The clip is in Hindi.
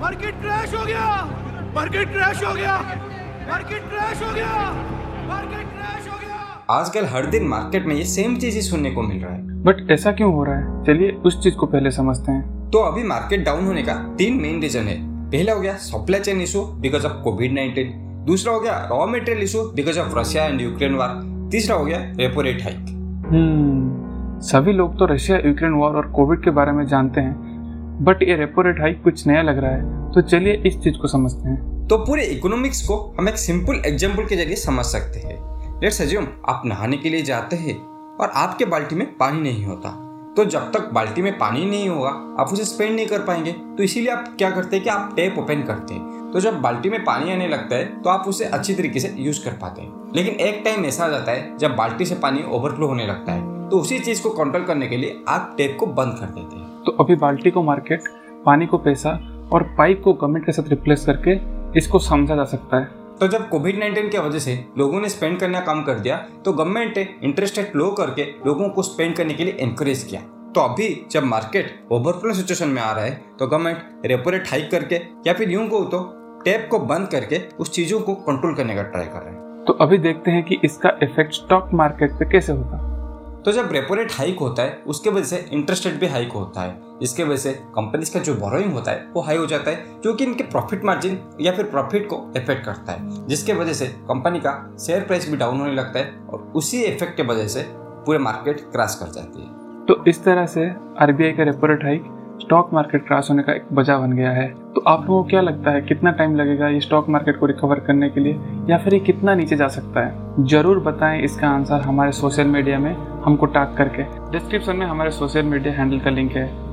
मार्केट क्रैश हो गया। मार्केट क्रैश हो गया। मार्केट क्रैश हो गया। मार्केट क्रैश हो गया। आजकल हर दिन मार्केट में ये सेम चीज़ ही सुनने को मिल रहा है। बट ऐसा क्यों हो रहा है? चलिए उस चीज़ को पहले समझते हैं। तो अभी मार्केट डाउन होने का तीन मेन रीजन है। पहला हो गया supply chain issue because of covid nineteen दूसरा हो गया raw material issue because of Russia and Ukraine war तीसरा हो गया रेपो रेट हाइक हम्म सभी लोग तो रशिया यूक्रेन वॉर और कोविड के बारे में जानते हैं। बट ये रेपो रेट हाइक कुछ नया लग रहा है तो चलिए इस चीज़ को समझते हैं। तो पूरे इकोनॉमिक्स को हम एक सिंपल एग्ज़ाम्पल के ज़रिए समझ सकते हैं। लेट्स अज्यूम आप नहाने के लिए जाते हैं और आपके बाल्टी में पानी नहीं होता। तो जब तक बाल्टी में पानी नहीं होगा, आप उसे स्पेंड नहीं कर पाएँगे। तो इसीलिए आप क्या करते हैं कि आप टैप ओपन करते हैं। तो जब बाल्टी में पानी आने लगता है तो आप उसे अच्छी तरीके से यूज़ कर पाते हैं। लेकिन एक टाइम ऐसा आ जाता है, जब बाल्टी से पानी ओवरफ्लो होने लगता है तो उसी चीज़ को कंट्रोल करने के लिए आप टैप को बंद कर देते हैं। अभी बाल्टी को मार्केट पानी को पैसा और पाइप को गवर्नमेंट के साथ रिप्लेस करके इसको समझा जा सकता है। तो जब कोविड नाइन्टीन की वजह से लोगों ने स्पेंड करना कम कर दिया तो गवर्नमेंट ने इंटरेस्ट रेट लो करके लोगों को स्पेंड करने के लिए एनकरेज किया। तो अभी जब मार्केट ओवरफ्लो सिचुएशन में आ रहा है तो गवर्नमेंट रेपो रेट हाइक करके या फिर यूँ को तो टैप को बंद करके उस चीज़ों को कंट्रोल करने का ट्राई कर रहे हैं। तो अभी देखते हैं कि इसका इफ़ेक्ट स्टॉक मार्केट पे कैसे होगा तो जब रेपो रेट हाइक होता है, उसके वजह से इंटरेस्ट रेट भी हाइक होता है। जिसके वजह से कंपनीज़ का जो बोरोइंग होता है, वो हाई हो जाता है क्योंकि इनके प्रॉफिट मार्जिन या फिर प्रॉफिट को इफ़ेक्ट करता है। जिसके वजह से कंपनी का शेयर प्राइस भी डाउन होने लगता है और उसी इफ़ेक्ट के वजह से पूरे मार्केट क्रैश कर जाती है। तो इस तरह से आरबीआई का repo rate hike stock market crash होने का एक वजह बन गया है। तो आप लोगों को क्या लगता है, कितना टाइम लगेगा ये स्टॉक मार्केट को रिकवर करने के लिए, या फिर ये कितना नीचे जा सकता है? ज़रूर बताएँ इसका आंसर हमारे सोशल मीडिया में हमको टैग करके। डिस्क्रिप्शन में हमारे सोशल मीडिया हैंडल का लिंक है।